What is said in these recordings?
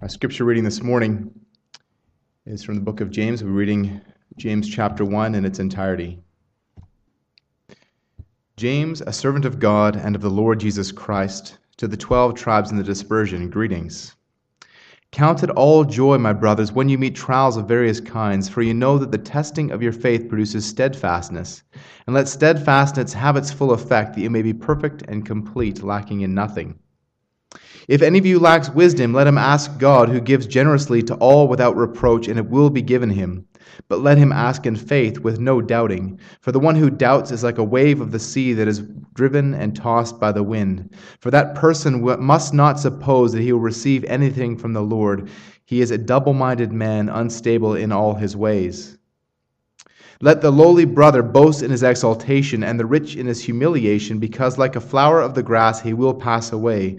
Our scripture reading this morning is from the book of James. We're reading James chapter 1 in its entirety. James, a servant of God and of the Lord Jesus Christ, to the twelve tribes in the dispersion, greetings. Count it all joy, my brothers, when you meet trials of various kinds, for you know that the testing of your faith produces steadfastness. And let steadfastness have its full effect, that you may be perfect and complete, lacking in nothing. If any of you lacks wisdom, let him ask God, who gives generously to all without reproach, and it will be given him. But let him ask in faith, with no doubting. For the one who doubts is like a wave of the sea that is driven and tossed by the wind. For that person must not suppose that he will receive anything from the Lord. He is a double minded man, unstable in all his ways. Let the lowly brother boast in his exaltation, and the rich in his humiliation, because like a flower of the grass he will pass away.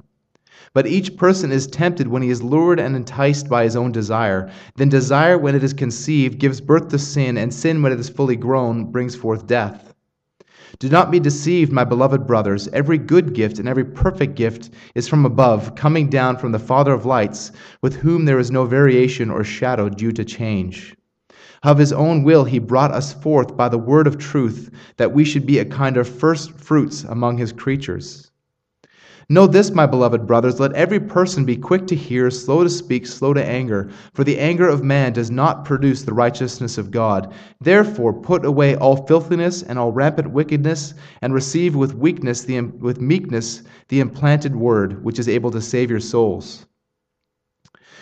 But each person is tempted when he is lured and enticed by his own desire. Then desire, when it is conceived, gives birth to sin, and sin, when it is fully grown, brings forth death. Do not be deceived, my beloved brothers. Every good gift and every perfect gift is from above, coming down from the Father of lights, with whom there is no variation or shadow due to change. Of his own will he brought us forth by the word of truth, that we should be a kind of first fruits among his creatures. Know this, my beloved brothers, let every person be quick to hear, slow to speak, slow to anger, for the anger of man does not produce the righteousness of God. Therefore, put away all filthiness and all rampant wickedness, and receive with weakness the, with meekness the implanted word, which is able to save your souls.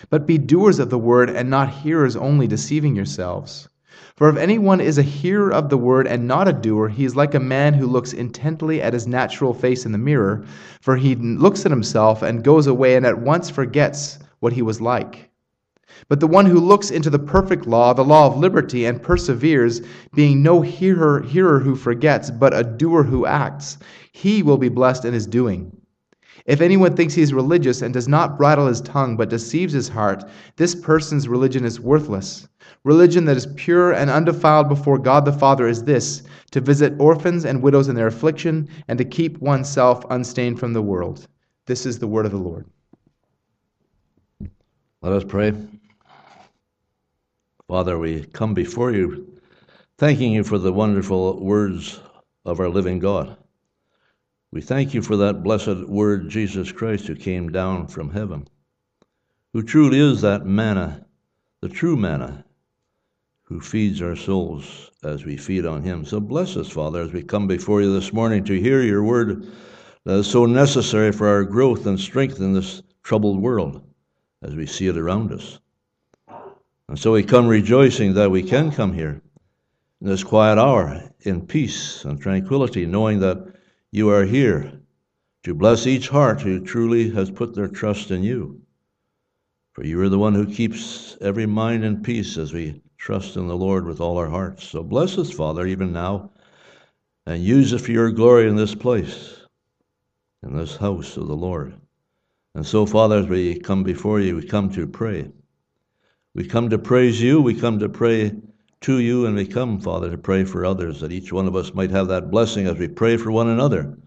But be doers of the word, and not hearers only, deceiving yourselves. For if anyone is a hearer of the word and not a doer, he is like a man who looks intently at his natural face in the mirror, for he looks at himself and goes away and at once forgets what he was like. But the one who looks into the perfect law, the law of liberty, and perseveres, being no hearer, hearer who forgets, but a doer who acts, he will be blessed in his doing. If anyone thinks he is religious and does not bridle his tongue, but deceives his heart, this person's religion is worthless. Religion that is pure and undefiled before God the Father is this to visit orphans and widows in their affliction, and to keep oneself unstained from the world. This is the word of the Lord. Let us pray. Father, we come before you, thanking you for the wonderful words of our living God. We thank you for that blessed word, Jesus Christ, who came down from heaven, who truly is that manna, the true manna, who feeds our souls as we feed on him. So bless us, Father, as we come before you this morning to hear your word that is so necessary for our growth and strength in this troubled world as we see it around us. And so we come rejoicing that we can come here in this quiet hour in peace and tranquility, knowing that you are here to bless each heart who truly has put their trust in you. For you are the one who keeps every mind in peace as we trust in the Lord with all our hearts. So bless us, Father, even now, and use it for your glory in this place, in this house of the Lord. And so, Father, as we come before you, we come to pray. We come to praise you, we come to pray to you, and we come, Father, to pray for others, that each one of us might have that blessing as we pray for one another.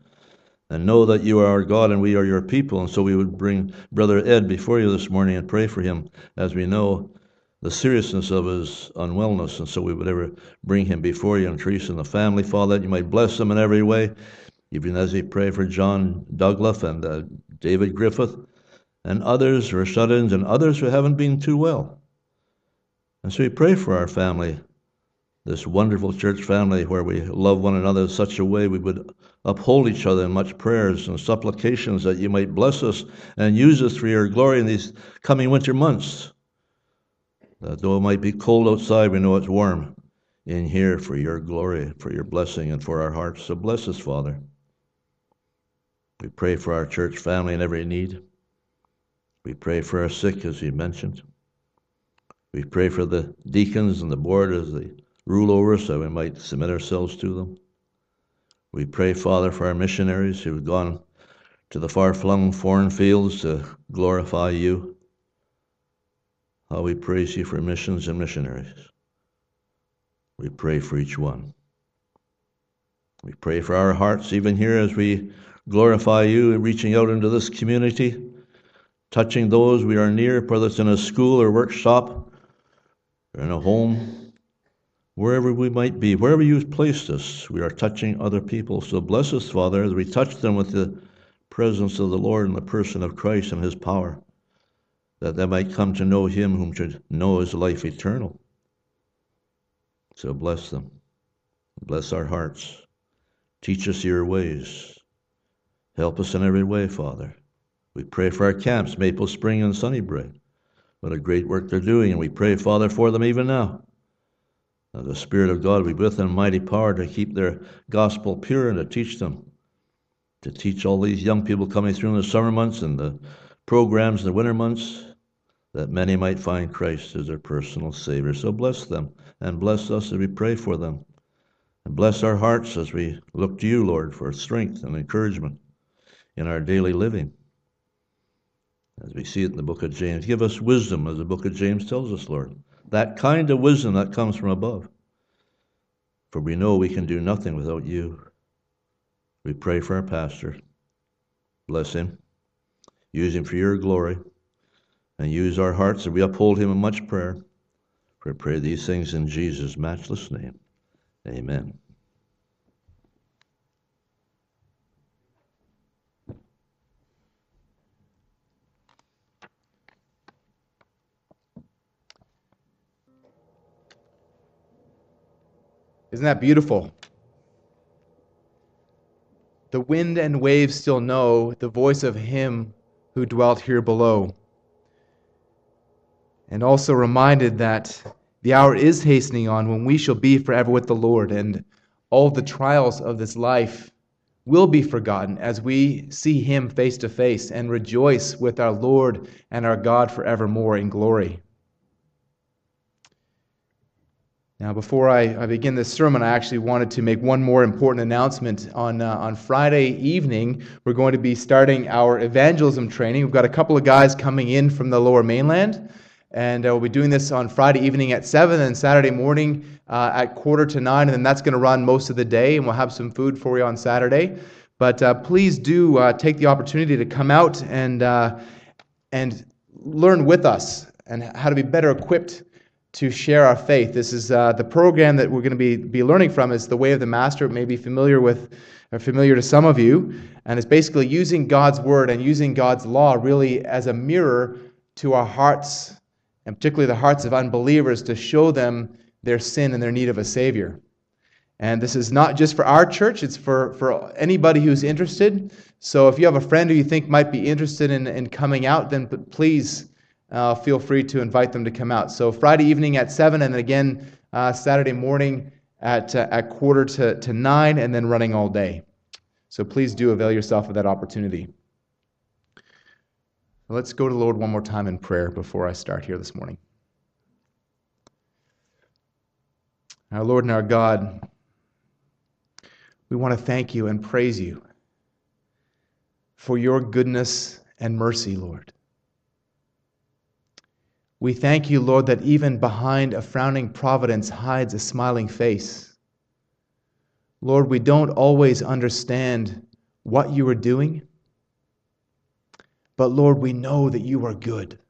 And know that you are our God and we are your people. And so we would bring Brother Ed before you this morning and pray for him as we know the seriousness of his unwellness, and so we would ever bring him before you and Teresa and the family, Father, that you might bless them in every way, even as we pray for John Douglas and uh, David Griffith and others shut-ins and others who haven't been too well. And so we pray for our family, this wonderful church family where we love one another in such a way we would uphold each other in much prayers and supplications that you might bless us and use us for your glory in these coming winter months that though it might be cold outside, we know it's warm in here for your glory, for your blessing, and for our hearts. So bless us, Father. We pray for our church family in every need. We pray for our sick, as you mentioned. We pray for the deacons and the board as they rule over us that we might submit ourselves to them. We pray, Father, for our missionaries who have gone to the far flung foreign fields to glorify you. How we praise you for missions and missionaries. We pray for each one. We pray for our hearts, even here as we glorify you, reaching out into this community, touching those we are near, whether it's in a school or workshop, or in a home, wherever we might be, wherever you've placed us, we are touching other people. So bless us, Father, as we touch them with the presence of the Lord and the person of Christ and his power, that they might come to know him whom should know is life eternal. So bless them. Bless our hearts. Teach us your ways. Help us in every way, Father. We pray for our camps, Maple Spring and Sunnybrook. What a great work they're doing, and we pray, Father, for them even now. That the Spirit of God be with them, mighty power to keep their gospel pure and to teach them. To teach all these young people coming through in the summer months and the programs in the winter months, that many might find Christ as their personal Savior. So bless them and bless us as we pray for them. And bless our hearts as we look to you, Lord, for strength and encouragement in our daily living. As we see it in the book of James, give us wisdom, as the book of James tells us, Lord. That kind of wisdom that comes from above. For we know we can do nothing without you. We pray for our pastor. Bless him. Use him for your glory. And use our hearts that we uphold him in much prayer. For I pray these things in Jesus' matchless name. Amen. Isn't that beautiful? The wind and waves still know the voice of him who dwelt here below. And also reminded that the hour is hastening on when we shall be forever with the Lord, and all the trials of this life will be forgotten as we see him face to face and rejoice with our Lord and our God forevermore in glory. Now, before I, I, begin this sermon, I actually wanted to make one more important announcement. On, uh, on Friday evening, we're going to be starting our evangelism training. We've got a couple of guys coming in from the lower mainland, and uh, we'll be doing this on Friday evening at 7 and Saturday morning uh, at quarter to 9, and then that's going to run most of the day, and we'll have some food for you on Saturday. But uh, please do uh, take the opportunity to come out and, uh, and learn with us and how to be better equipped to share our faith. This is uh, the program that we're going to be, be learning from is the way of the master. It may be familiar with or familiar to some of you, and it's basically using God's word and using God's law really as a mirror to our hearts, and particularly the hearts of unbelievers, to show them their sin and their need of a savior. And this is not just for our church, it's for, for anybody who's interested. So if you have a friend who you think might be interested in, in coming out, then please uh, feel free to invite them to come out. So Friday evening at 7, and then again uh, Saturday morning at, uh, at quarter to, to 9, and then running all day. So please do avail yourself of that opportunity. Let's go to the Lord one more time in prayer before I start here this morning. Our Lord and our God, we want to thank you and praise you for your goodness and mercy, Lord. We thank you, Lord, that even behind a frowning providence hides a smiling face. Lord, we don't always understand what you are doing, but Lord, we know that you are good.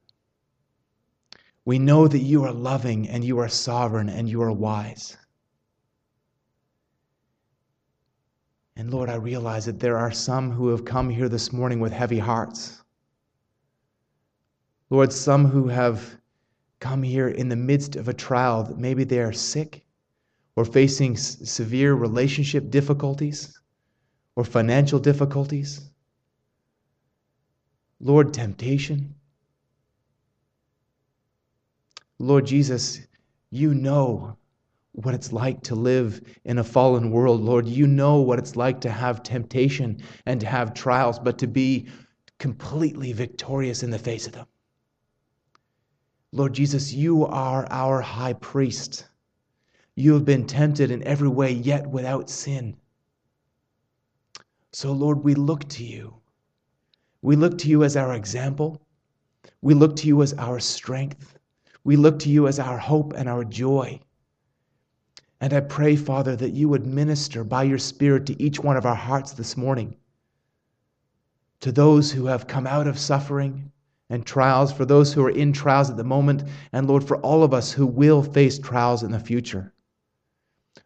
We know that you are loving and you are sovereign and you are wise. And Lord, I realize that there are some who have come here this morning with heavy hearts. Lord, some who have come here in the midst of a trial that maybe they are sick or facing s- severe relationship difficulties or financial difficulties. Lord, temptation. Lord Jesus, you know what it's like to live in a fallen world. Lord, you know what it's like to have temptation and to have trials, but to be completely victorious in the face of them. Lord Jesus, you are our high priest. You have been tempted in every way, yet without sin. So, Lord, we look to you. We look to you as our example. We look to you as our strength. We look to you as our hope and our joy. And I pray, Father, that you would minister by your Spirit to each one of our hearts this morning. To those who have come out of suffering and trials, for those who are in trials at the moment, and Lord, for all of us who will face trials in the future.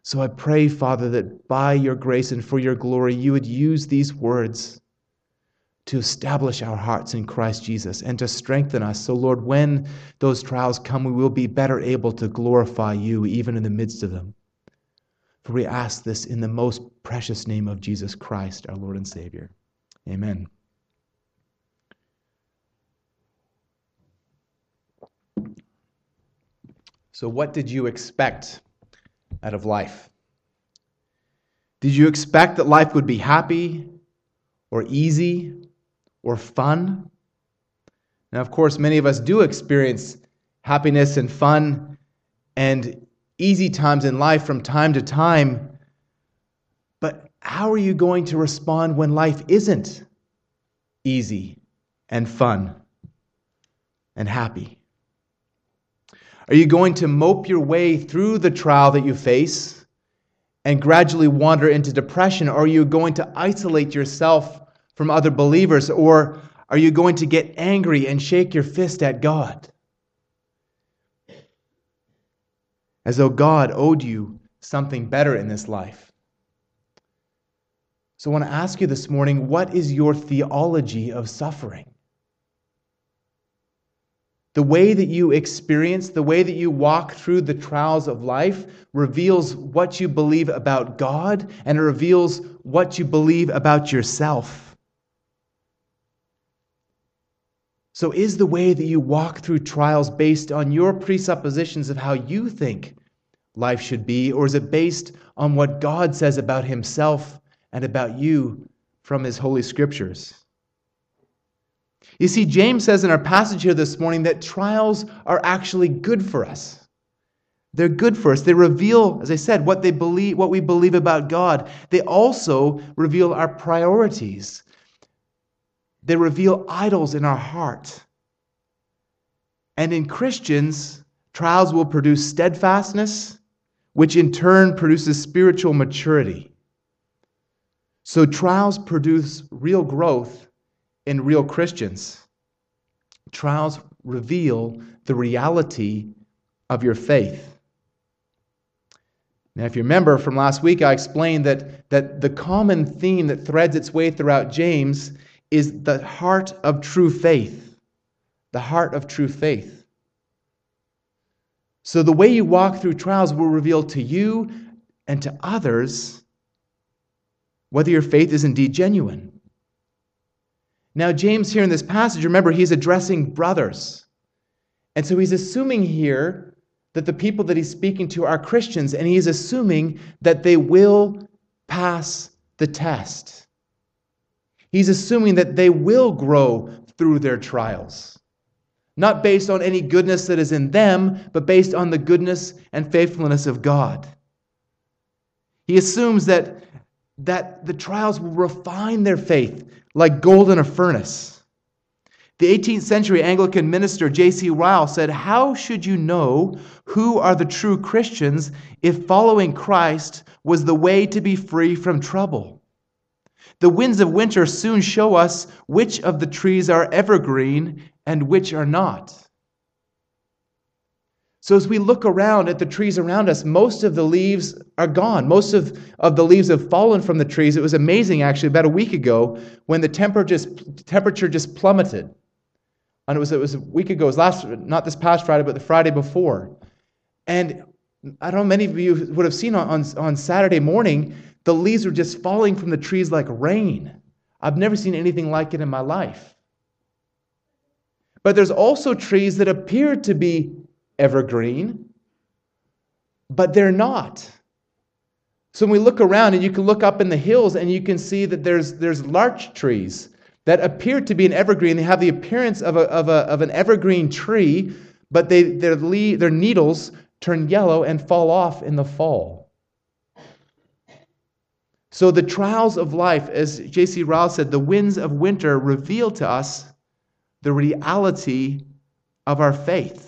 So I pray, Father, that by your grace and for your glory, you would use these words to establish our hearts in Christ Jesus and to strengthen us. So, Lord, when those trials come, we will be better able to glorify you even in the midst of them. For we ask this in the most precious name of Jesus Christ, our Lord and Savior. Amen. So, what did you expect out of life? Did you expect that life would be happy or easy or fun? Now, of course, many of us do experience happiness and fun and easy times in life from time to time. But how are you going to respond when life isn't easy and fun and happy? Are you going to mope your way through the trial that you face and gradually wander into depression? Or are you going to isolate yourself from other believers? Or are you going to get angry and shake your fist at God? as though God owed you something better in this life. So I want to ask you this morning what is your theology of suffering? The way that you experience, the way that you walk through the trials of life reveals what you believe about God and it reveals what you believe about yourself. So, is the way that you walk through trials based on your presuppositions of how you think life should be, or is it based on what God says about Himself and about you from His Holy Scriptures? You see, James says in our passage here this morning that trials are actually good for us. They're good for us. They reveal, as I said, what they believe, what we believe about God. They also reveal our priorities. They reveal idols in our heart. And in Christians, trials will produce steadfastness, which in turn produces spiritual maturity. So trials produce real growth in real Christians. Trials reveal the reality of your faith. Now, if you remember from last week, I explained that, that the common theme that threads its way throughout James is the heart of true faith. The heart of true faith. So the way you walk through trials will reveal to you and to others whether your faith is indeed genuine. Now, James, here in this passage, remember, he's addressing brothers. And so he's assuming here that the people that he's speaking to are Christians, and he's assuming that they will pass the test. He's assuming that they will grow through their trials. Not based on any goodness that is in them, but based on the goodness and faithfulness of God. He assumes that, that the trials will refine their faith like gold in a furnace. The 18th century Anglican minister J.C. Ryle said, How should you know who are the true Christians if following Christ was the way to be free from trouble? The winds of winter soon show us which of the trees are evergreen and which are not. So, as we look around at the trees around us, most of the leaves are gone. Most of, of the leaves have fallen from the trees. It was amazing, actually, about a week ago when the temperature just, temperature just plummeted. And it was, it was a week ago, it was last, not this past Friday, but the Friday before. And I don't know, many of you would have seen on, on, on Saturday morning, the leaves were just falling from the trees like rain. I've never seen anything like it in my life. But there's also trees that appear to be evergreen, but they're not. So when we look around and you can look up in the hills and you can see that there's, there's larch trees that appear to be an evergreen. They have the appearance of, a, of, a, of an evergreen tree, but they, their, le- their needles turn yellow and fall off in the fall. So the trials of life, as J.C. Ryle said, the winds of winter reveal to us the reality of our faith.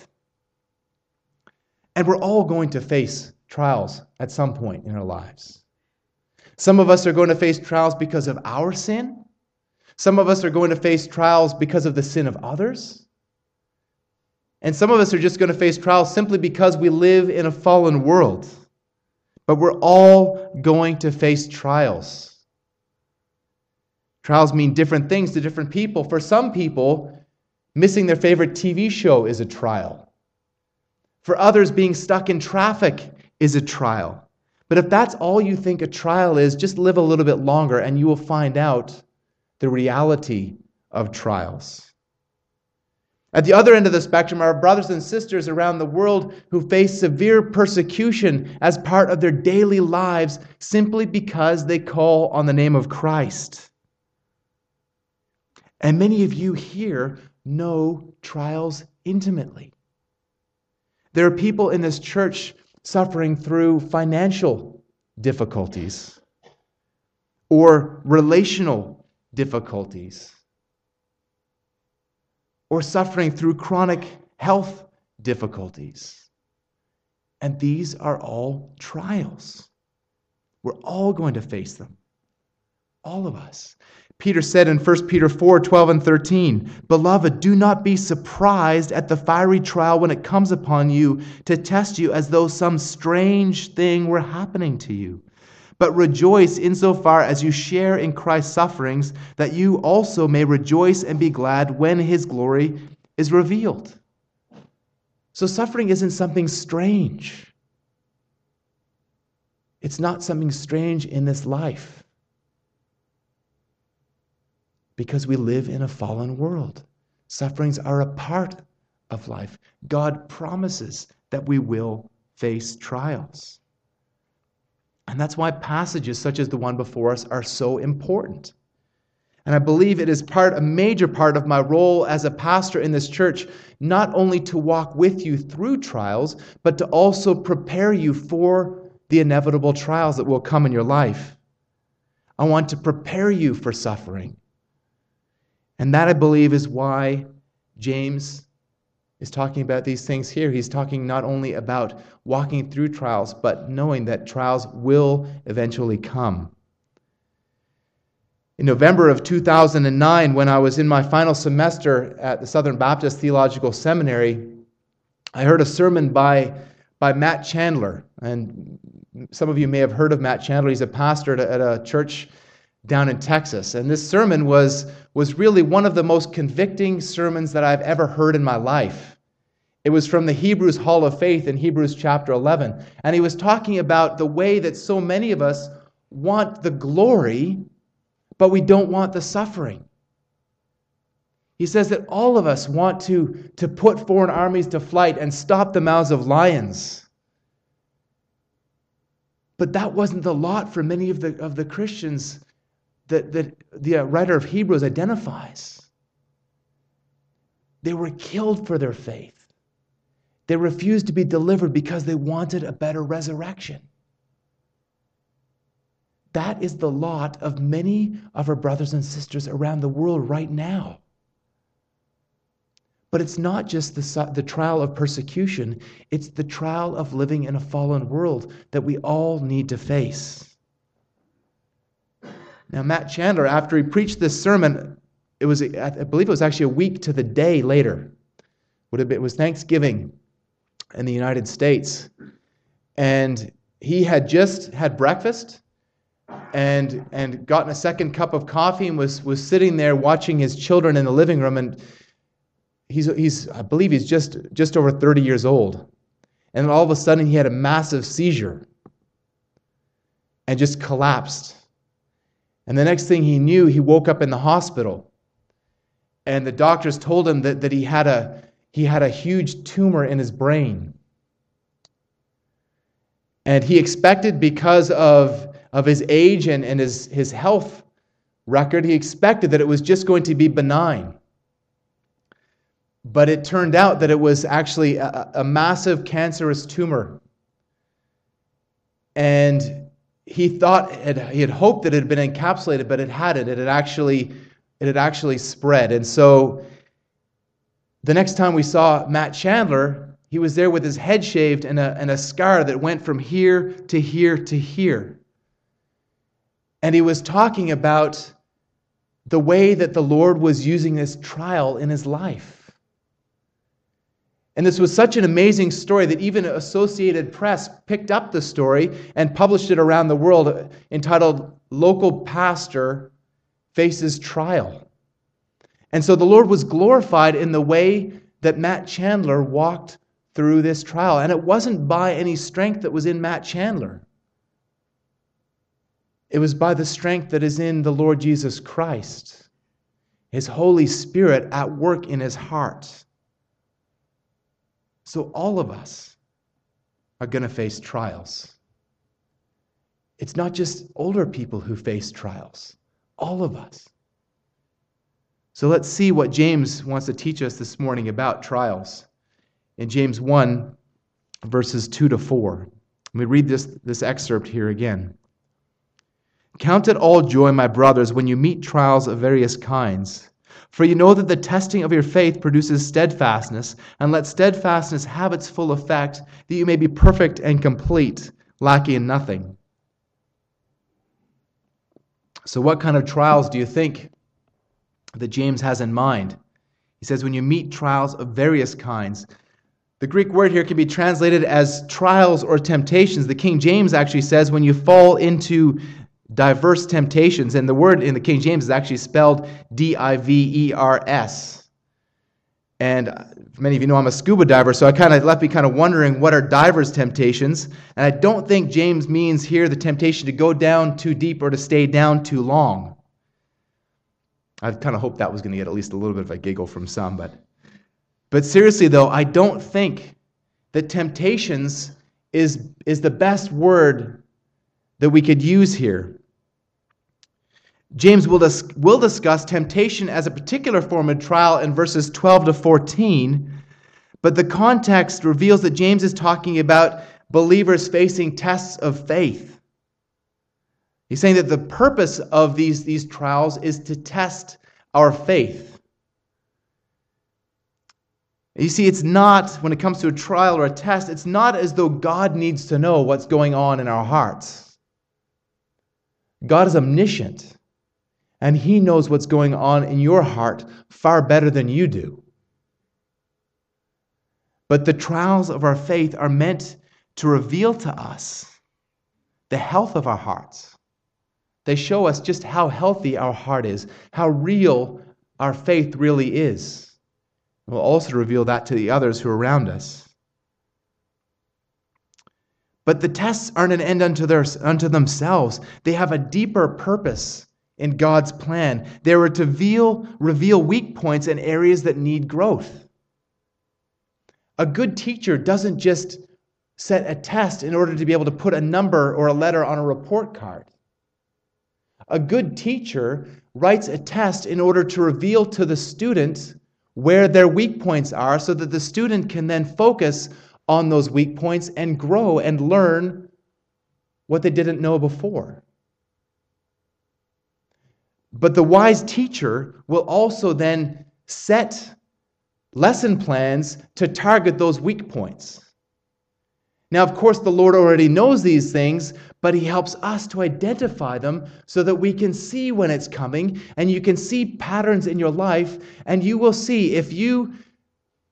And we're all going to face trials at some point in our lives. Some of us are going to face trials because of our sin. Some of us are going to face trials because of the sin of others. And some of us are just going to face trials simply because we live in a fallen world. But we're all going to face trials. Trials mean different things to different people. For some people, missing their favorite TV show is a trial. For others, being stuck in traffic is a trial. But if that's all you think a trial is, just live a little bit longer and you will find out the reality of trials. At the other end of the spectrum are brothers and sisters around the world who face severe persecution as part of their daily lives simply because they call on the name of Christ. And many of you here know trials intimately. There are people in this church suffering through financial difficulties or relational difficulties or suffering through chronic health difficulties. And these are all trials. We're all going to face them. All of us. Peter said in 1 Peter 4 12 and 13, Beloved, do not be surprised at the fiery trial when it comes upon you to test you as though some strange thing were happening to you but rejoice insofar as you share in Christ's sufferings, that you also may rejoice and be glad when his glory is revealed. So, suffering isn't something strange. It's not something strange in this life because we live in a fallen world. Sufferings are a part of life. God promises that we will face trials. And that's why passages such as the one before us are so important. And I believe it is part, a major part of my role as a pastor in this church, not only to walk with you through trials, but to also prepare you for the inevitable trials that will come in your life. I want to prepare you for suffering. And that, I believe, is why James is talking about these things here. He's talking not only about walking through trials, but knowing that trials will eventually come. In November of 2009, when I was in my final semester at the Southern Baptist Theological Seminary, I heard a sermon by, by Matt Chandler. And some of you may have heard of Matt Chandler. He's a pastor at a, at a church down in Texas. And this sermon was, was really one of the most convicting sermons that I've ever heard in my life. It was from the Hebrews Hall of Faith in Hebrews chapter 11. And he was talking about the way that so many of us want the glory, but we don't want the suffering. He says that all of us want to, to put foreign armies to flight and stop the mouths of lions. But that wasn't the lot for many of the, of the Christians that, that the uh, writer of Hebrews identifies. They were killed for their faith. They refused to be delivered because they wanted a better resurrection. That is the lot of many of our brothers and sisters around the world right now. But it's not just the, the trial of persecution, it's the trial of living in a fallen world that we all need to face. Now, Matt Chandler, after he preached this sermon, it was, I believe it was actually a week to the day later. It was Thanksgiving in the United States. And he had just had breakfast and, and gotten a second cup of coffee and was, was sitting there watching his children in the living room. And he's, he's, I believe he's just, just over 30 years old. And all of a sudden, he had a massive seizure and just collapsed and the next thing he knew, he woke up in the hospital. And the doctors told him that, that he, had a, he had a huge tumor in his brain. And he expected, because of, of his age and, and his, his health record, he expected that it was just going to be benign. but it turned out that it was actually a, a massive cancerous tumor. And he thought he had hoped that it had been encapsulated, but it hadn't. It had actually it had actually spread. And so the next time we saw Matt Chandler, he was there with his head shaved and a, and a scar that went from here to here to here. And he was talking about the way that the Lord was using this trial in his life. And this was such an amazing story that even Associated Press picked up the story and published it around the world entitled Local Pastor Faces Trial. And so the Lord was glorified in the way that Matt Chandler walked through this trial. And it wasn't by any strength that was in Matt Chandler, it was by the strength that is in the Lord Jesus Christ, His Holy Spirit at work in his heart. So all of us are going to face trials. It's not just older people who face trials, all of us. So let's see what James wants to teach us this morning about trials. In James 1, verses 2 to 4. Let me read this, this excerpt here again. Count it all joy, my brothers, when you meet trials of various kinds. For you know that the testing of your faith produces steadfastness, and let steadfastness have its full effect, that you may be perfect and complete, lacking in nothing. So, what kind of trials do you think that James has in mind? He says, when you meet trials of various kinds. The Greek word here can be translated as trials or temptations. The King James actually says when you fall into diverse temptations. And the word in the King James is actually spelled D I V E R S. And uh, many of you know I'm a scuba diver, so I kind of left me kind of wondering what are divers' temptations. And I don't think James means here the temptation to go down too deep or to stay down too long. I kind of hoped that was going to get at least a little bit of a giggle from some, but but seriously though, I don't think that temptations is is the best word that we could use here. James will, dis- will discuss temptation as a particular form of trial in verses 12 to 14, but the context reveals that James is talking about believers facing tests of faith. He's saying that the purpose of these, these trials is to test our faith. You see, it's not, when it comes to a trial or a test, it's not as though God needs to know what's going on in our hearts. God is omniscient and He knows what's going on in your heart far better than you do. But the trials of our faith are meant to reveal to us the health of our hearts. They show us just how healthy our heart is, how real our faith really is. We'll also reveal that to the others who are around us. But the tests aren't an end unto, their, unto themselves, they have a deeper purpose in God's plan. They were to reveal, reveal weak points and areas that need growth. A good teacher doesn't just set a test in order to be able to put a number or a letter on a report card. A good teacher writes a test in order to reveal to the student where their weak points are so that the student can then focus on those weak points and grow and learn what they didn't know before. But the wise teacher will also then set lesson plans to target those weak points. Now, of course, the Lord already knows these things, but He helps us to identify them so that we can see when it's coming and you can see patterns in your life. And you will see if you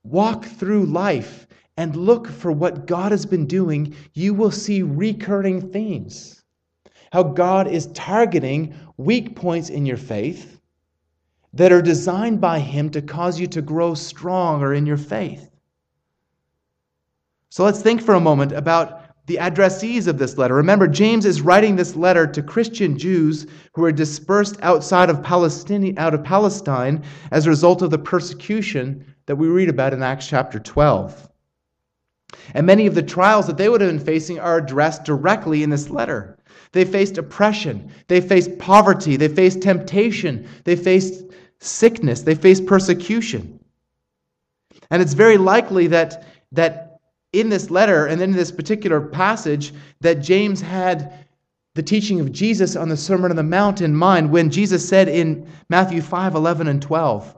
walk through life and look for what God has been doing, you will see recurring themes how God is targeting weak points in your faith that are designed by Him to cause you to grow stronger in your faith. So let's think for a moment about the addressees of this letter. Remember, James is writing this letter to Christian Jews who are dispersed outside of Palestine, out of Palestine as a result of the persecution that we read about in Acts chapter 12. And many of the trials that they would have been facing are addressed directly in this letter. They faced oppression. They faced poverty. They faced temptation. They faced sickness. They faced persecution. And it's very likely that, that in this letter and in this particular passage that James had the teaching of Jesus on the Sermon on the Mount in mind when Jesus said in Matthew 5 11 and 12,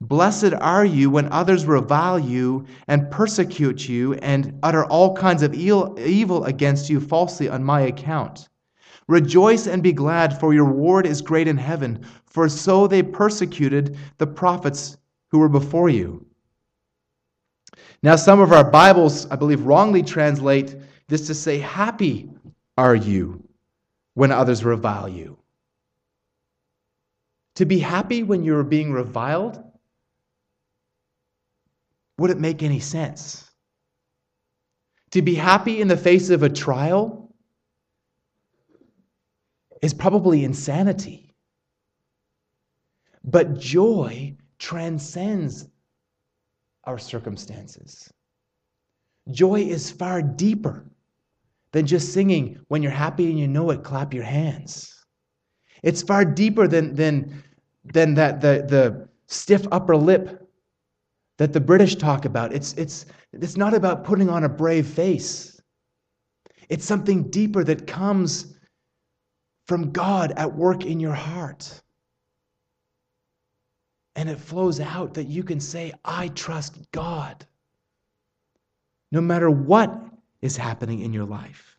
Blessed are you when others revile you and persecute you and utter all kinds of evil against you falsely on my account. Rejoice and be glad, for your reward is great in heaven, for so they persecuted the prophets who were before you. Now, some of our Bibles, I believe, wrongly translate this to say, Happy are you when others revile you. To be happy when you're being reviled? Would it make any sense? To be happy in the face of a trial is probably insanity. But joy transcends our circumstances. Joy is far deeper than just singing when you're happy and you know it, clap your hands. It's far deeper than, than, than that, the, the stiff upper lip that the British talk about. It's, it's, it's not about putting on a brave face, it's something deeper that comes from God at work in your heart. And it flows out that you can say, I trust God. No matter what is happening in your life.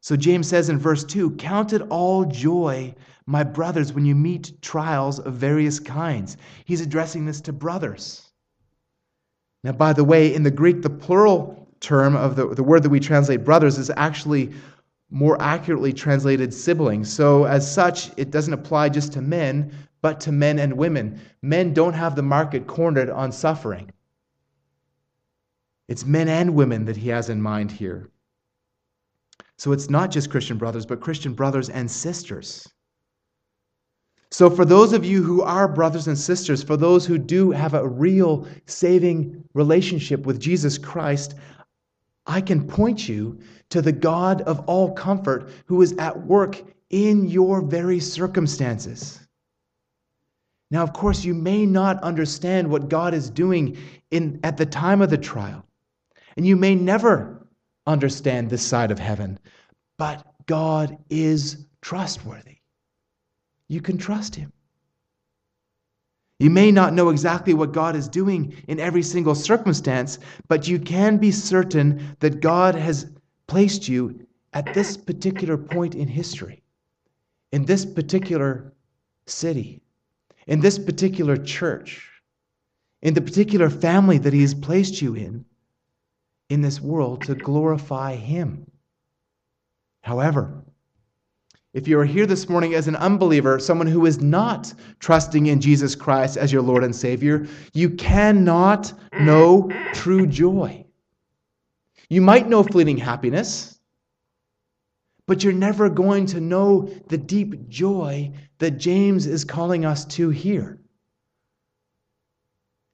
So James says in verse 2 Count it all joy, my brothers, when you meet trials of various kinds. He's addressing this to brothers. Now, by the way, in the Greek, the plural term of the, the word that we translate brothers is actually more accurately translated siblings. So, as such, it doesn't apply just to men, but to men and women. Men don't have the market cornered on suffering. It's men and women that he has in mind here. So it's not just Christian brothers, but Christian brothers and sisters. So, for those of you who are brothers and sisters, for those who do have a real saving relationship with Jesus Christ, I can point you to the God of all comfort who is at work in your very circumstances. Now, of course, you may not understand what God is doing in, at the time of the trial. And you may never understand this side of heaven, but God is trustworthy. You can trust Him. You may not know exactly what God is doing in every single circumstance, but you can be certain that God has placed you at this particular point in history, in this particular city, in this particular church, in the particular family that He has placed you in in this world to glorify Him. However, if you are here this morning as an unbeliever, someone who is not trusting in Jesus Christ as your Lord and Savior, you cannot know true joy. You might know fleeting happiness, but you're never going to know the deep joy that James is calling us to here,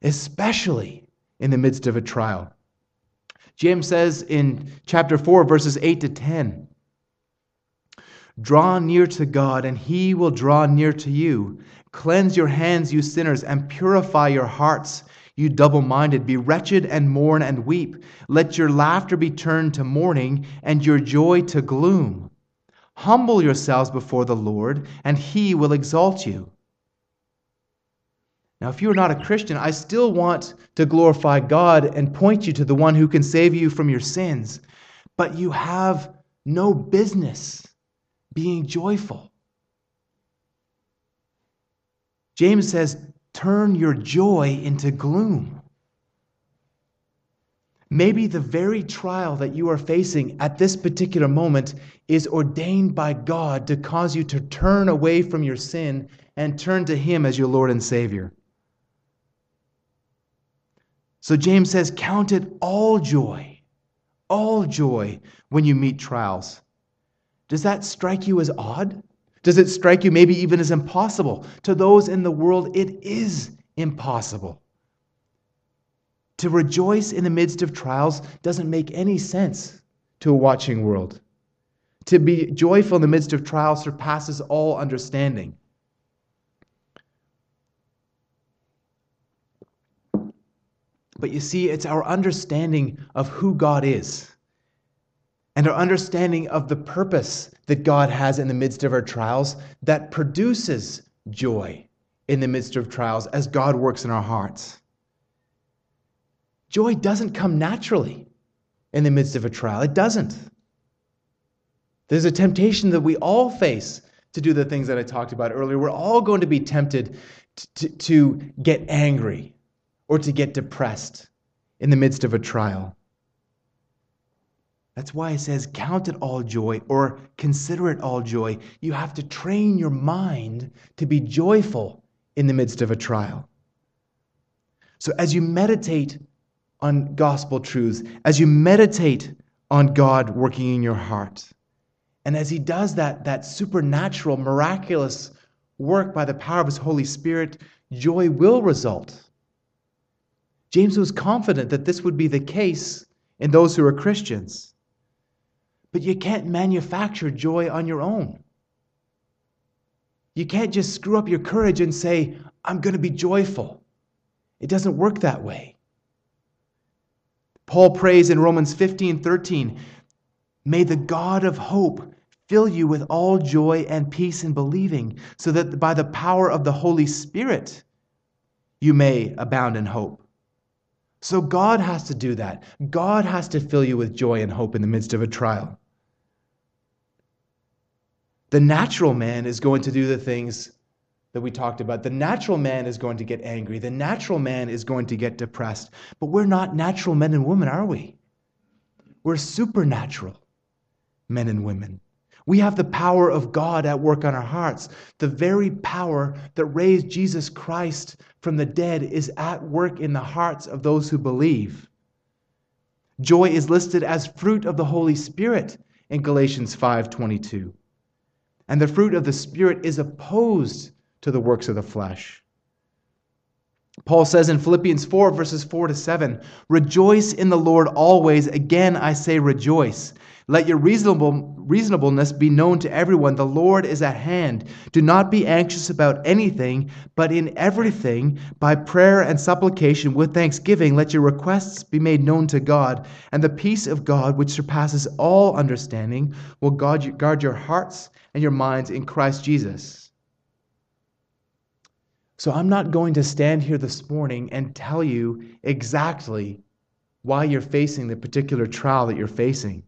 especially in the midst of a trial. James says in chapter 4, verses 8 to 10 Draw near to God, and he will draw near to you. Cleanse your hands, you sinners, and purify your hearts, you double minded. Be wretched and mourn and weep. Let your laughter be turned to mourning, and your joy to gloom. Humble yourselves before the Lord, and he will exalt you. Now, if you're not a Christian, I still want to glorify God and point you to the one who can save you from your sins. But you have no business being joyful. James says, turn your joy into gloom. Maybe the very trial that you are facing at this particular moment is ordained by God to cause you to turn away from your sin and turn to Him as your Lord and Savior. So James says, Count it all joy, all joy when you meet trials. Does that strike you as odd? Does it strike you maybe even as impossible? To those in the world, it is impossible. To rejoice in the midst of trials doesn't make any sense to a watching world. To be joyful in the midst of trials surpasses all understanding. But you see, it's our understanding of who God is and our understanding of the purpose that God has in the midst of our trials that produces joy in the midst of trials as God works in our hearts. Joy doesn't come naturally in the midst of a trial, it doesn't. There's a temptation that we all face to do the things that I talked about earlier. We're all going to be tempted to, to get angry or to get depressed in the midst of a trial. That's why it says, count it all joy or consider it all joy. You have to train your mind to be joyful in the midst of a trial. So, as you meditate on gospel truths, as you meditate on God working in your heart, and as He does that, that supernatural, miraculous work by the power of His Holy Spirit, joy will result. James was confident that this would be the case in those who are Christians. But you can't manufacture joy on your own. You can't just screw up your courage and say, I'm going to be joyful. It doesn't work that way. Paul prays in Romans 15 13, May the God of hope fill you with all joy and peace in believing, so that by the power of the Holy Spirit you may abound in hope. So God has to do that. God has to fill you with joy and hope in the midst of a trial. The natural man is going to do the things that we talked about. The natural man is going to get angry. The natural man is going to get depressed. But we're not natural men and women, are we? We're supernatural men and women. We have the power of God at work on our hearts. The very power that raised Jesus Christ from the dead is at work in the hearts of those who believe. Joy is listed as fruit of the Holy Spirit in Galatians 5:22. And the fruit of the Spirit is opposed to the works of the flesh. Paul says in Philippians 4, verses 4 to 7, Rejoice in the Lord always. Again, I say rejoice. Let your reasonable, reasonableness be known to everyone. The Lord is at hand. Do not be anxious about anything, but in everything, by prayer and supplication with thanksgiving, let your requests be made known to God. And the peace of God, which surpasses all understanding, will guard your hearts and your minds in Christ Jesus. So I'm not going to stand here this morning and tell you exactly why you're facing the particular trial that you're facing.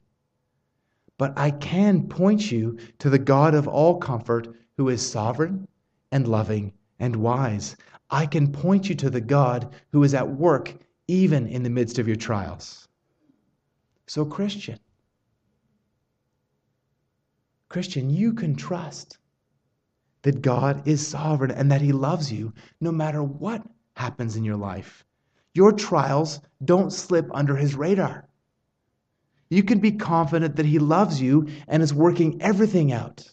But I can point you to the God of all comfort who is sovereign and loving and wise. I can point you to the God who is at work even in the midst of your trials. So, Christian, Christian, you can trust that God is sovereign and that He loves you no matter what happens in your life. Your trials don't slip under His radar you can be confident that He loves you and is working everything out,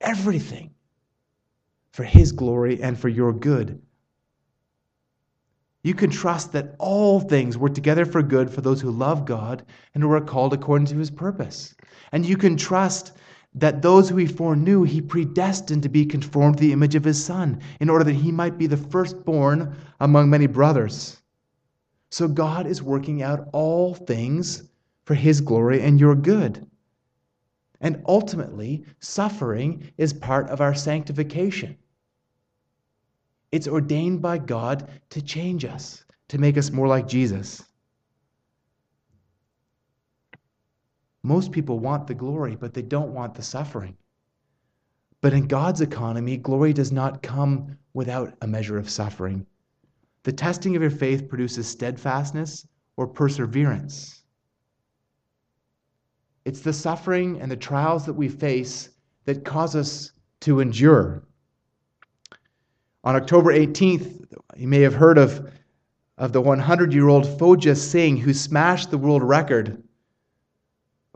everything, for His glory and for your good. You can trust that all things work together for good for those who love God and who are called according to His purpose. And you can trust that those who He foreknew, He predestined to be conformed to the image of His Son, in order that He might be the firstborn among many brothers. So God is working out all things for His glory and your good. And ultimately, suffering is part of our sanctification. It's ordained by God to change us, to make us more like Jesus. Most people want the glory, but they don't want the suffering. But in God's economy, glory does not come without a measure of suffering. The testing of your faith produces steadfastness or perseverance. It's the suffering and the trials that we face that cause us to endure. On October 18th, you may have heard of, of the 100 year old Fauja Singh who smashed the world record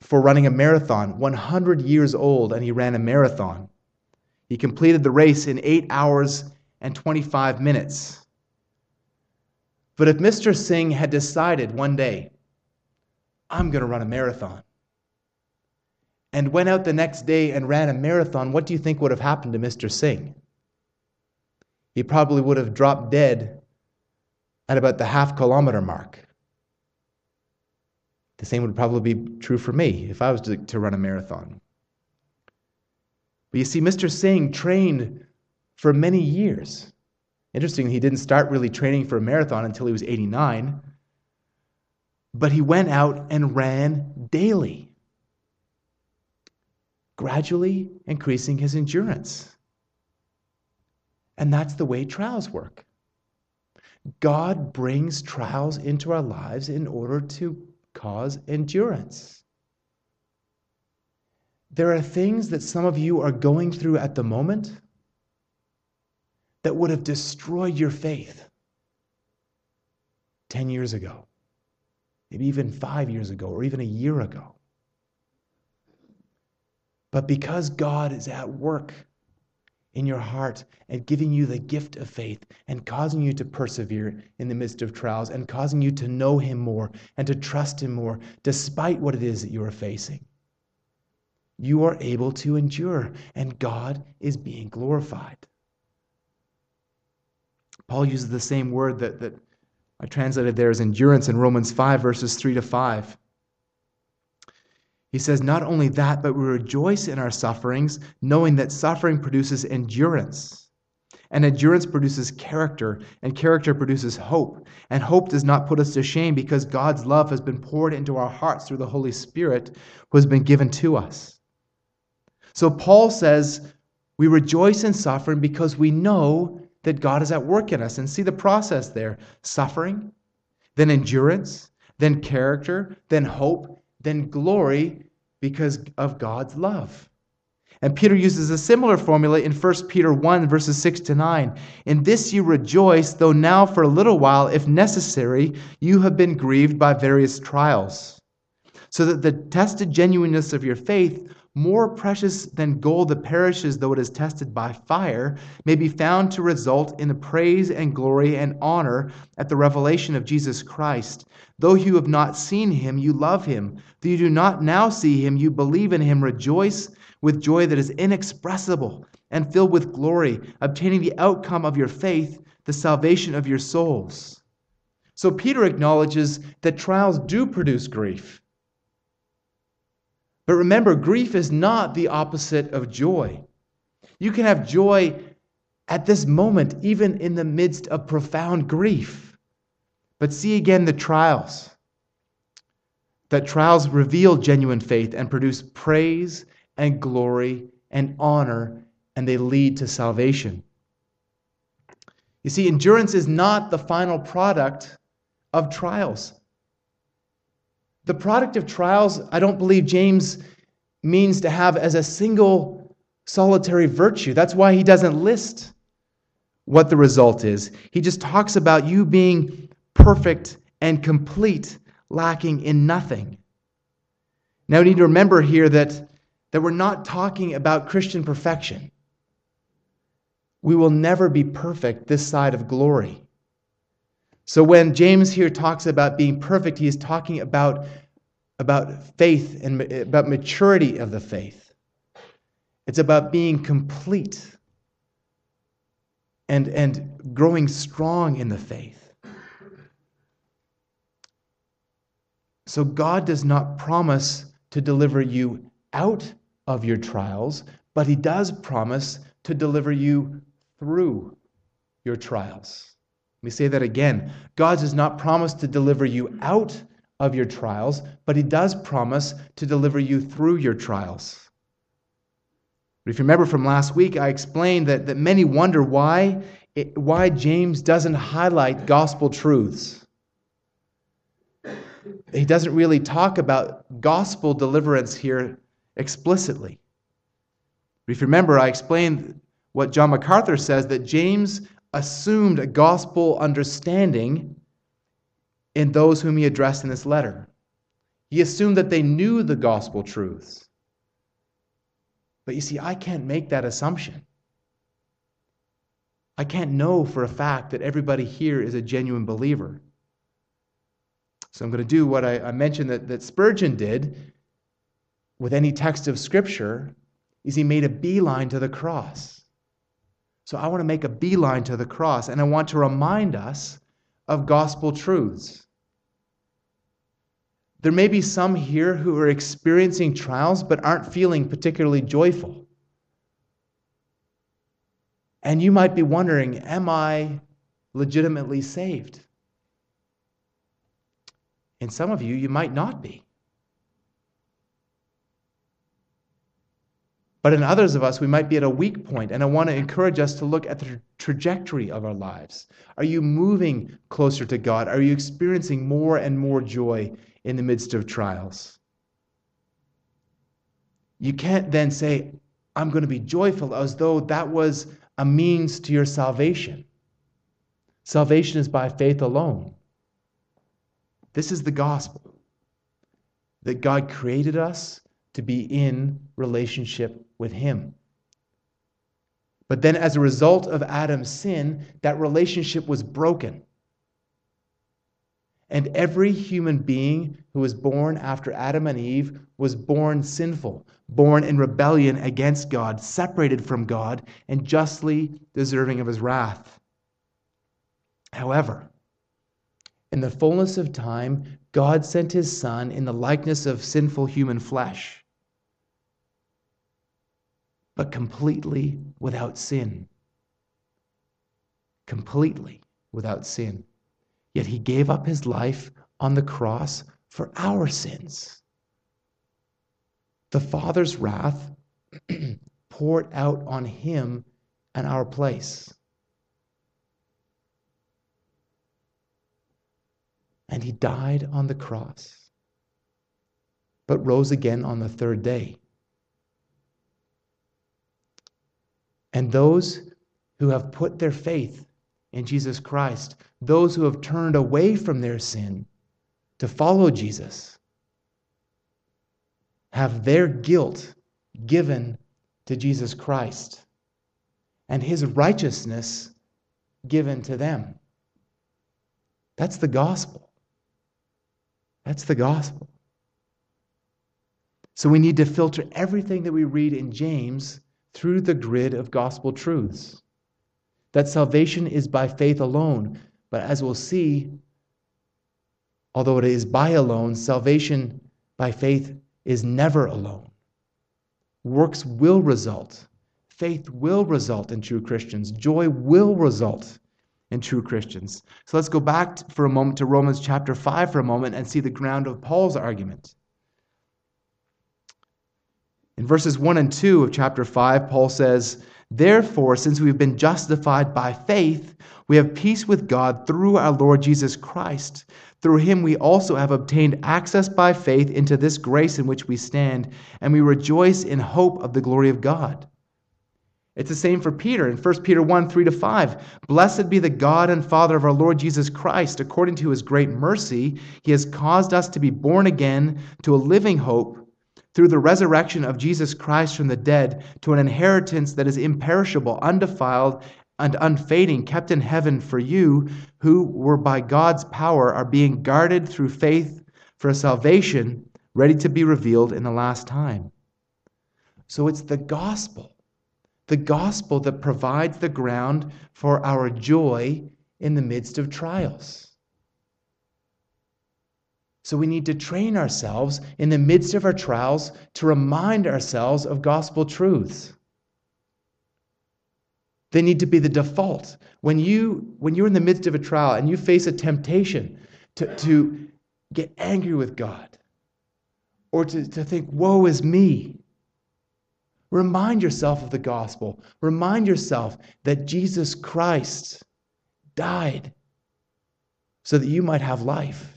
for running a marathon, 100 years old, and he ran a marathon. He completed the race in 8 hours and 25 minutes. But if Mr. Singh had decided one day, I'm going to run a marathon, and went out the next day and ran a marathon, what do you think would have happened to Mr. Singh? He probably would have dropped dead at about the half kilometer mark. The same would probably be true for me if I was to, to run a marathon. But you see, Mr. Singh trained for many years. Interesting, he didn't start really training for a marathon until he was 89, but he went out and ran daily, gradually increasing his endurance. And that's the way trials work. God brings trials into our lives in order to cause endurance. There are things that some of you are going through at the moment that would have destroyed your faith 10 years ago, maybe even five years ago, or even a year ago. But because God is at work in your heart and giving you the gift of faith and causing you to persevere in the midst of trials and causing you to know Him more and to trust Him more despite what it is that you are facing. You are able to endure, and God is being glorified. Paul uses the same word that, that I translated there as endurance in Romans 5, verses 3 to 5. He says, Not only that, but we rejoice in our sufferings, knowing that suffering produces endurance. And endurance produces character, and character produces hope. And hope does not put us to shame because God's love has been poured into our hearts through the Holy Spirit who has been given to us. So Paul says, We rejoice in suffering because we know that God is at work in us. And see the process there suffering, then endurance, then character, then hope, then glory because of God's love. And Peter uses a similar formula in 1 Peter 1, verses 6 to 9. In this you rejoice, though now for a little while, if necessary, you have been grieved by various trials, so that the tested genuineness of your faith, more precious than gold that perishes though it is tested by fire, may be found to result in the praise and glory and honor at the revelation of Jesus Christ. Though you have not seen him, you love him. Though you do not now see him, you believe in him. Rejoice with joy that is inexpressible and filled with glory, obtaining the outcome of your faith, the salvation of your souls. So Peter acknowledges that trials do produce grief. But remember, grief is not the opposite of joy. You can have joy at this moment, even in the midst of profound grief. But see again the trials. That trials reveal genuine faith and produce praise and glory and honor, and they lead to salvation. You see, endurance is not the final product of trials. The product of trials, I don't believe James means to have as a single solitary virtue. That's why he doesn't list what the result is. He just talks about you being perfect and complete, lacking in nothing. Now, we need to remember here that, that we're not talking about Christian perfection. We will never be perfect this side of glory. So when James here talks about being perfect, he is talking about, about faith and about maturity of the faith. It's about being complete and, and growing strong in the faith. So God does not promise to deliver you out of your trials, but he does promise to deliver you through your trials. Let me say that again. God does not promise to deliver you out of your trials, but He does promise to deliver you through your trials. But if you remember from last week, I explained that, that many wonder why, it, why James doesn't highlight gospel truths. He doesn't really talk about gospel deliverance here explicitly. But if you remember, I explained what John MacArthur says that James assumed a gospel understanding in those whom he addressed in this letter. He assumed that they knew the gospel truths. But you see, I can't make that assumption. I can't know for a fact that everybody here is a genuine believer. So I'm going to do what I, I mentioned that, that Spurgeon did with any text of Scripture, is he made a beeline to the cross. So I want to make a beeline to the cross, and I want to remind us of gospel truths. There may be some here who are experiencing trials but aren't feeling particularly joyful. And you might be wondering, am I legitimately saved? And some of you, you might not be. But in others of us, we might be at a weak point, and I want to encourage us to look at the trajectory of our lives. Are you moving closer to God? Are you experiencing more and more joy in the midst of trials? You can't then say, I'm going to be joyful as though that was a means to your salvation. Salvation is by faith alone. This is the gospel that God created us to be in relationship with Him. But then, as a result of Adam's sin, that relationship was broken. And every human being who was born after Adam and Eve was born sinful, born in rebellion against God, separated from God, and justly deserving of his wrath. However, in the fullness of time, God sent his Son in the likeness of sinful human flesh, but completely without sin. Completely without sin. Yet he gave up his life on the cross for our sins. The Father's wrath poured out on him and our place. and he died on the cross, but rose again on the third day. And those who have put their faith in Jesus Christ, those who have turned away from their sin to follow Jesus, have their guilt given to Jesus Christ and his righteousness given to them. That's the gospel. That's the gospel. So we need to filter everything that we read in James through the grid of gospel truths. That salvation is by faith alone, but as we'll see, although it is by alone, salvation by faith is never alone. Works will result. Faith will result in true Christians. Joy will result in true Christians. So let's go back for a moment to Romans chapter 5 for a moment and see the ground of Paul's argument. In verses 1 and 2 of chapter 5, Paul says, Therefore, since we've been justified by faith, we have peace with God through our Lord Jesus Christ. Through him we also have obtained access by faith into this grace in which we stand, and we rejoice in hope of the glory of God. It's the same for Peter in 1 Peter 1 3 to 5. Blessed be the God and Father of our Lord Jesus Christ. According to his great mercy, he has caused us to be born again to a living hope through the resurrection of Jesus Christ from the dead to an inheritance that is imperishable, undefiled, and unfading, kept in heaven for you, who were by God's power are being guarded through faith for a salvation ready to be revealed in the last time. So it's the gospel the gospel that provides the ground for our joy in the midst of trials. So we need to train ourselves in the midst of our trials to remind ourselves of gospel truths. They need to be the default. When, you, when you're in the midst of a trial and you face a temptation to, to get angry with God or to, to think, woe is me, Remind yourself of the gospel. Remind yourself that Jesus Christ died so that you might have life.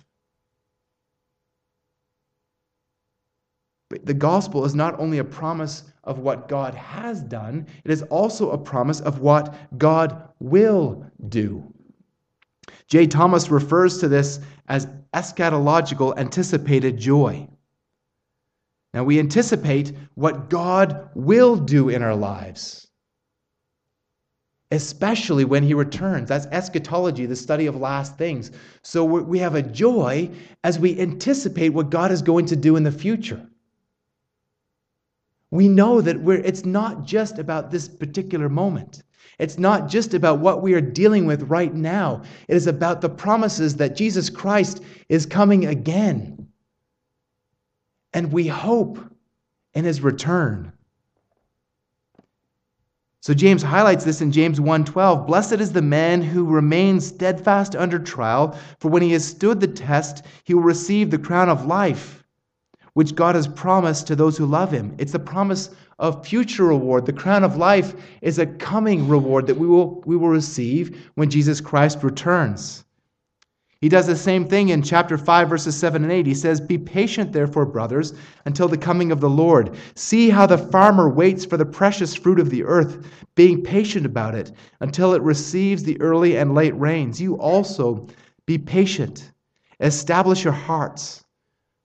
But the gospel is not only a promise of what God has done, it is also a promise of what God will do. J. Thomas refers to this as eschatological anticipated joy. Now we anticipate what God will do in our lives, especially when He returns. That's eschatology, the study of last things. So we have a joy as we anticipate what God is going to do in the future. We know that it's not just about this particular moment. It's not just about what we are dealing with right now, it is about the promises that Jesus Christ is coming again. And we hope in his return. So James highlights this in James 1:12, "Blessed is the man who remains steadfast under trial, for when he has stood the test, he will receive the crown of life, which God has promised to those who love him." It's the promise of future reward. The crown of life is a coming reward that we will, we will receive when Jesus Christ returns. He does the same thing in chapter 5, verses 7 and 8. He says, Be patient, therefore, brothers, until the coming of the Lord. See how the farmer waits for the precious fruit of the earth, being patient about it until it receives the early and late rains. You also be patient. Establish your hearts,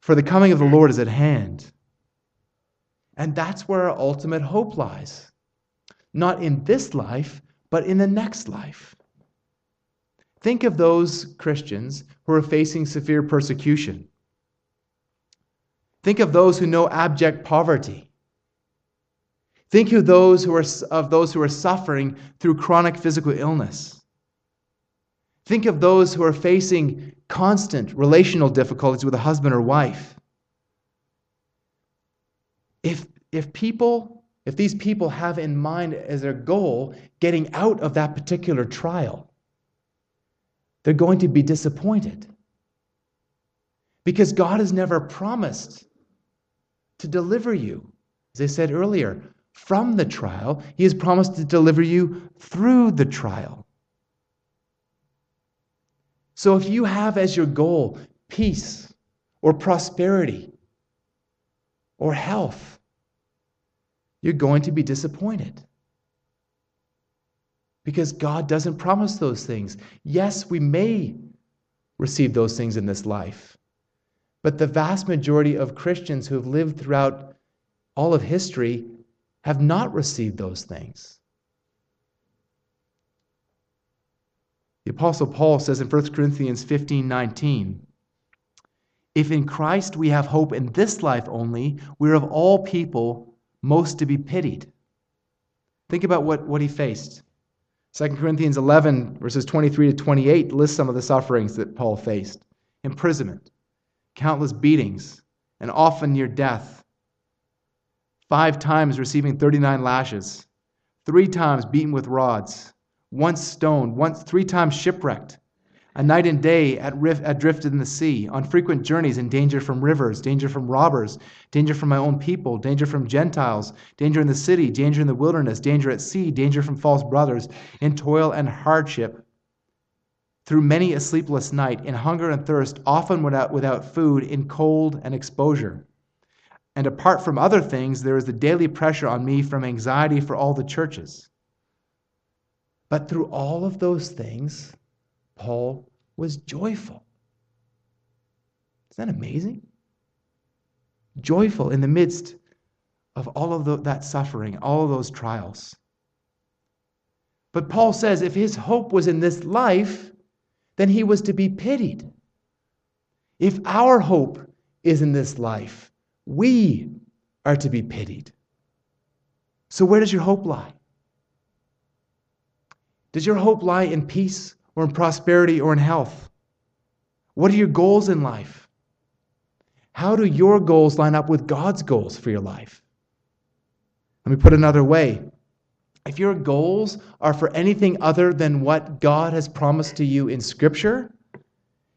for the coming of the mm-hmm. Lord is at hand. And that's where our ultimate hope lies. Not in this life, but in the next life. Think of those Christians who are facing severe persecution. Think of those who know abject poverty. Think of those who are, of those who are suffering through chronic physical illness. Think of those who are facing constant relational difficulties with a husband or wife. If if people if these people have in mind as their goal getting out of that particular trial they're going to be disappointed. Because god has never promised to deliver you. As i said earlier from the trial he has promised to deliver you through the trial so if you have as your goal peace or prosperity or health, you're going to be disappointed. Because God doesn't promise those things. Yes, we may receive those things in this life, but the vast majority of Christians who have lived throughout all of history have not received those things. The Apostle Paul says in 1 Corinthians 15 19, if in Christ we have hope in this life only, we're of all people most to be pitied. Think about what, what he faced. 2 Corinthians 11, verses 23 to 28, lists some of the sufferings that Paul faced imprisonment, countless beatings, and often near death. Five times receiving 39 lashes, three times beaten with rods, once stoned, once three times shipwrecked a night and day at rift, adrift in the sea, on frequent journeys in danger from rivers, danger from robbers, danger from my own people, danger from Gentiles, danger in the city, danger in the wilderness, danger at sea, danger from false brothers, in toil and hardship, through many a sleepless night, in hunger and thirst, often without, without food, in cold and exposure. And apart from other things, there is the daily pressure on me from anxiety for all the churches. But through all of those things, Paul was joyful. Isn't that amazing? Joyful in the midst of all of the, that suffering, all of those trials. But Paul says if his hope was in this life, then he was to be pitied. If our hope is in this life, we are to be pitied. So, where does your hope lie? Does your hope lie in peace or in prosperity or in health? What are your goals in life? How do your goals line up with God's goals for your life? Let me put it another way. If your goals are for anything other than what God has promised to you in Scripture,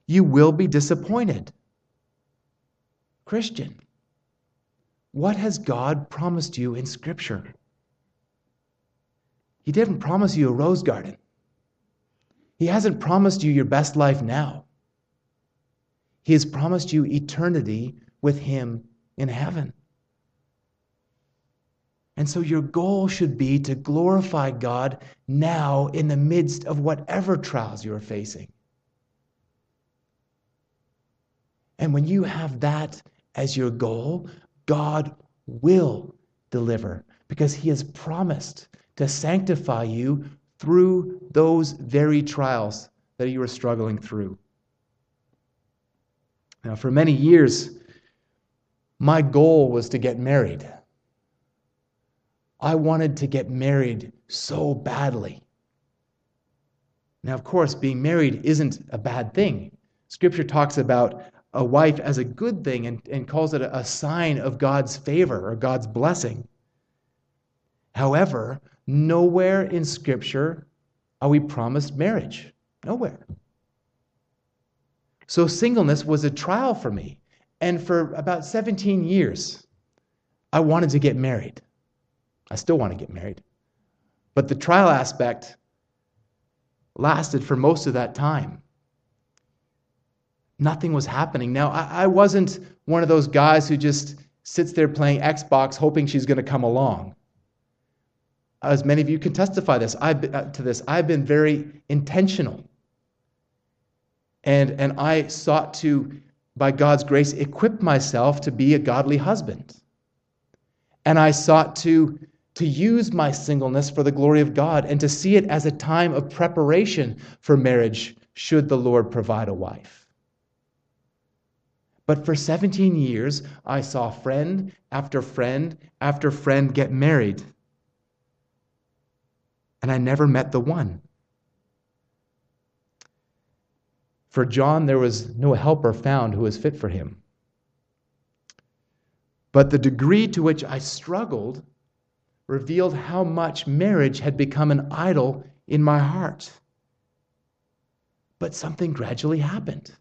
you will be disappointed. Christian, what has God promised you in Scripture? He didn't promise you a rose garden. He hasn't promised you your best life now. He has promised you eternity with Him in heaven. And so your goal should be to glorify God now in the midst of whatever trials you are facing. And when you have that as your goal, God will deliver because He has promised to sanctify you through those very trials that you are struggling through. Now, for many years, my goal was to get married. I wanted to get married so badly. Now, of course, being married isn't a bad thing. Scripture talks about a wife as a good thing and, and calls it a, a sign of God's favor or God's blessing. However, nowhere in Scripture are we promised marriage. Nowhere. So singleness was a trial for me. And for about 17 years, I wanted to get married. I still want to get married. But the trial aspect lasted for most of that time. Nothing was happening. Now, I, I wasn't one of those guys who just sits there playing Xbox hoping she's going to come along. As many of you can testify this, I've, uh, to this, I've been very intentional and, and I sought to, by God's grace, equip myself to be a godly husband. And I sought to, to use my singleness for the glory of God and to see it as a time of preparation for marriage, should the Lord provide a wife. But for 17 years, I saw friend after friend after friend get married. And I never met the one. For John, there was no helper found who was fit for him. But the degree to which I struggled revealed how much marriage had become an idol in my heart. But something gradually happened.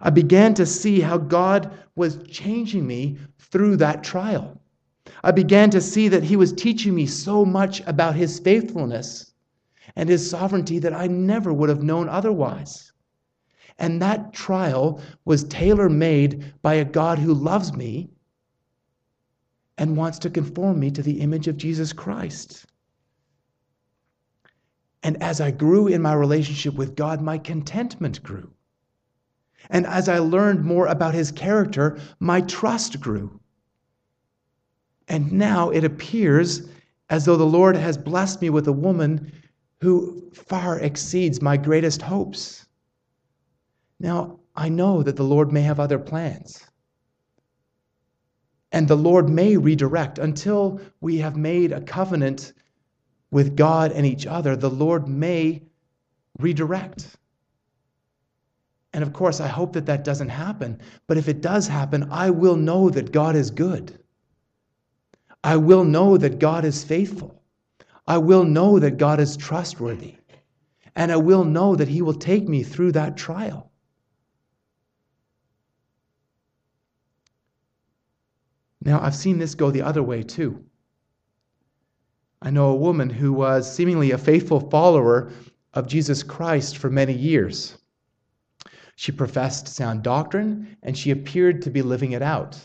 I began to see how God was changing me through that trial. I began to see that He was teaching me so much about His faithfulness and His sovereignty that I never would have known otherwise. And that trial was tailor made by a God who loves me and wants to conform me to the image of Jesus Christ. And as I grew in my relationship with God, my contentment grew. And as I learned more about his character, my trust grew. And now it appears as though the Lord has blessed me with a woman who far exceeds my greatest hopes. Now, I know that the Lord may have other plans. And the Lord may redirect until we have made a covenant with God and each other. The Lord may redirect. And of course, I hope that that doesn't happen. But if it does happen, I will know that God is good. I will know that God is faithful. I will know that God is trustworthy. And I will know that He will take me through that trial. Now, I've seen this go the other way too. I know a woman who was seemingly a faithful follower of Jesus Christ for many years. She professed sound doctrine and she appeared to be living it out,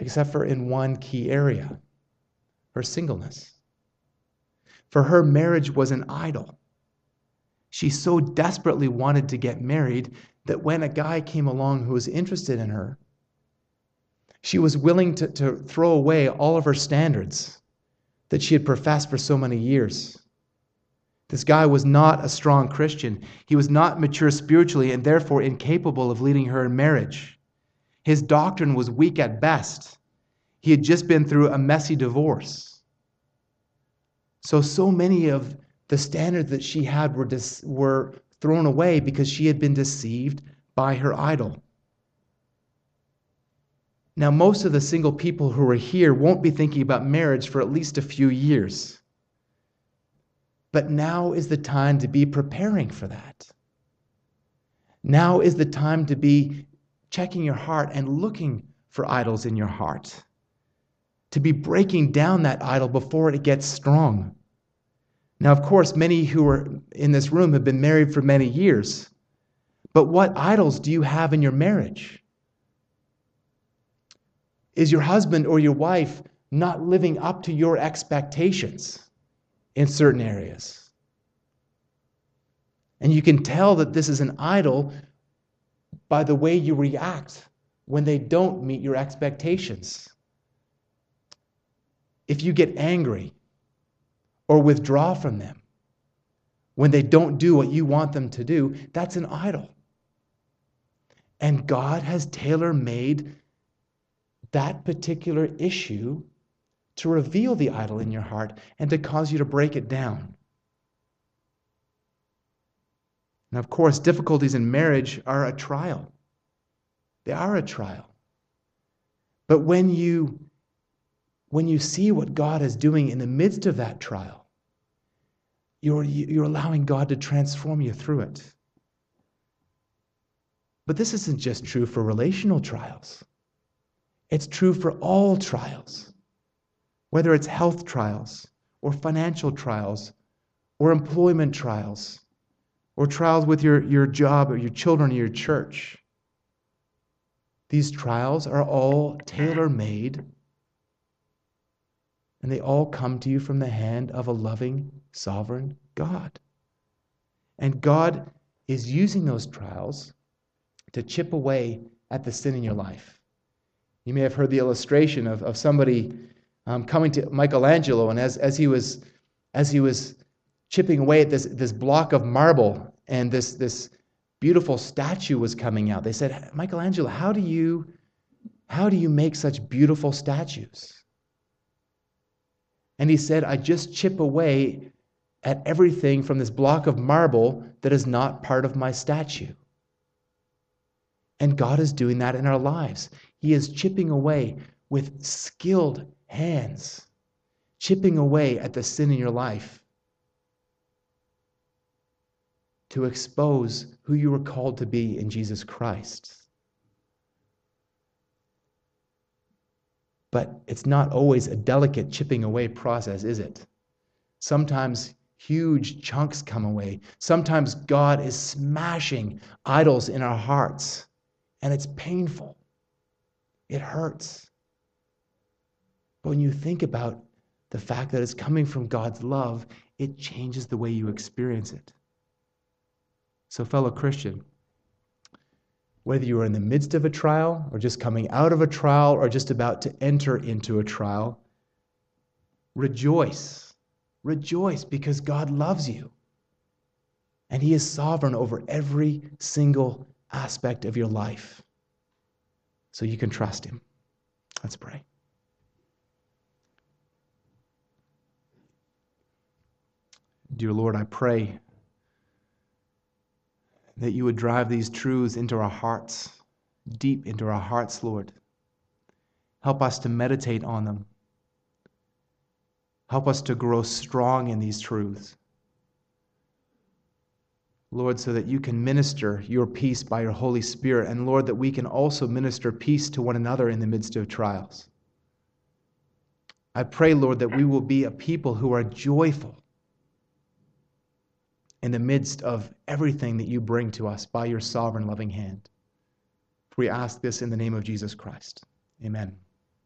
except for in one key area her singleness. For her, marriage was an idol. She so desperately wanted to get married that when a guy came along who was interested in her, she was willing to, to throw away all of her standards that she had professed for so many years. This guy was not a strong Christian. He was not mature spiritually and therefore incapable of leading her in marriage. His doctrine was weak at best. He had just been through a messy divorce. So, so many of the standards that she had were, dis- were thrown away because she had been deceived by her idol. Now, most of the single people who are here won't be thinking about marriage for at least a few years. But now is the time to be preparing for that. Now is the time to be checking your heart and looking for idols in your heart. To be breaking down that idol before it gets strong. Now, of course, many who are in this room have been married for many years. But what idols do you have in your marriage? Is your husband or your wife not living up to your expectations in certain areas? And you can tell that this is an idol by the way you react when they don't meet your expectations. If you get angry or withdraw from them when they don't do what you want them to do, that's an idol. And God has tailor made that particular issue to reveal the idol in your heart and to cause you to break it down. And of course, difficulties in marriage are a trial. They are a trial. But when you when you see what God is doing in the midst of that trial, you're, you're allowing God to transform you through it. But this isn't just true for relational trials, it's true for all trials, whether it's health trials, or financial trials, or employment trials, or trials with your, your job, or your children, or your church. These trials are all tailor made and they all come to you from the hand of a loving, sovereign God. And God is using those trials to chip away at the sin in your life. You may have heard the illustration of, of somebody um, coming to Michelangelo, and as, as, he was, as he was chipping away at this, this block of marble, and this, this beautiful statue was coming out, they said, Michelangelo, how do you, how do you make such beautiful statues? And he said, I just chip away at everything from this block of marble that is not part of my statue. And God is doing that in our lives. He is chipping away with skilled hands, chipping away at the sin in your life to expose who you were called to be in Jesus Christ. But it's not always a delicate chipping away process, is it? Sometimes huge chunks come away. Sometimes God is smashing idols in our hearts, and it's painful. It hurts. But when you think about the fact that it's coming from God's love, it changes the way you experience it. So, fellow Christian, whether you are in the midst of a trial or just coming out of a trial or just about to enter into a trial, rejoice. Rejoice because God loves you. And He is sovereign over every single aspect of your life. So you can trust Him. Let's pray. Dear Lord, I pray that you would drive these truths into our hearts, deep into our hearts, Lord. Help us to meditate on them. Help us to grow strong in these truths. Lord, so that you can minister your peace by your Holy Spirit, and Lord, that we can also minister peace to one another in the midst of trials. I pray, Lord, that we will be a people who are joyful in the midst of everything that you bring to us by your sovereign loving hand. We ask this in the name of Jesus Christ. Amen.